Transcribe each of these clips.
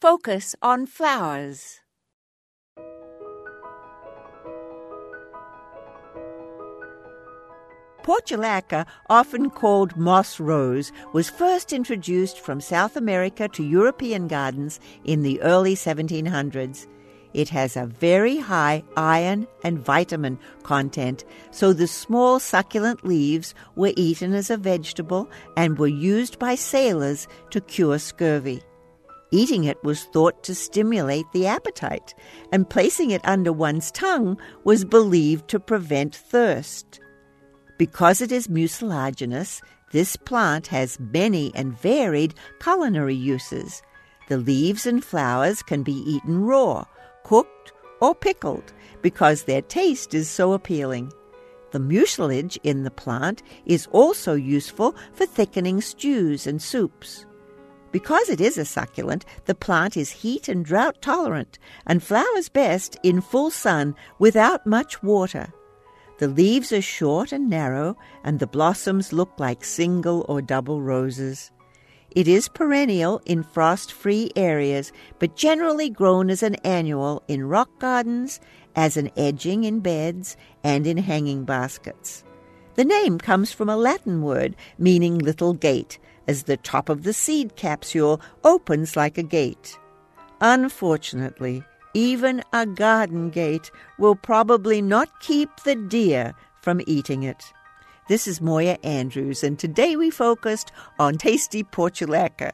Focus on flowers. Portulaca, often called moss rose, was first introduced from South America to European gardens in the early 1700s. It has a very high iron and vitamin content, so the small succulent leaves were eaten as a vegetable and were used by sailors to cure scurvy. Eating it was thought to stimulate the appetite, and placing it under one's tongue was believed to prevent thirst. Because it is mucilaginous, this plant has many and varied culinary uses. The leaves and flowers can be eaten raw, cooked, or pickled because their taste is so appealing. The mucilage in the plant is also useful for thickening stews and soups. Because it is a succulent, the plant is heat and drought tolerant and flowers best in full sun without much water. The leaves are short and narrow, and the blossoms look like single or double roses. It is perennial in frost free areas, but generally grown as an annual in rock gardens, as an edging in beds, and in hanging baskets. The name comes from a Latin word meaning little gate, as the top of the seed capsule opens like a gate. Unfortunately, even a garden gate will probably not keep the deer from eating it. This is Moya Andrews, and today we focused on tasty portulaca.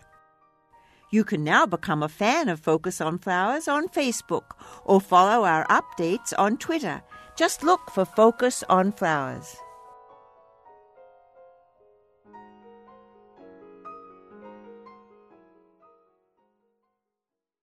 You can now become a fan of Focus on Flowers on Facebook or follow our updates on Twitter. Just look for Focus on Flowers.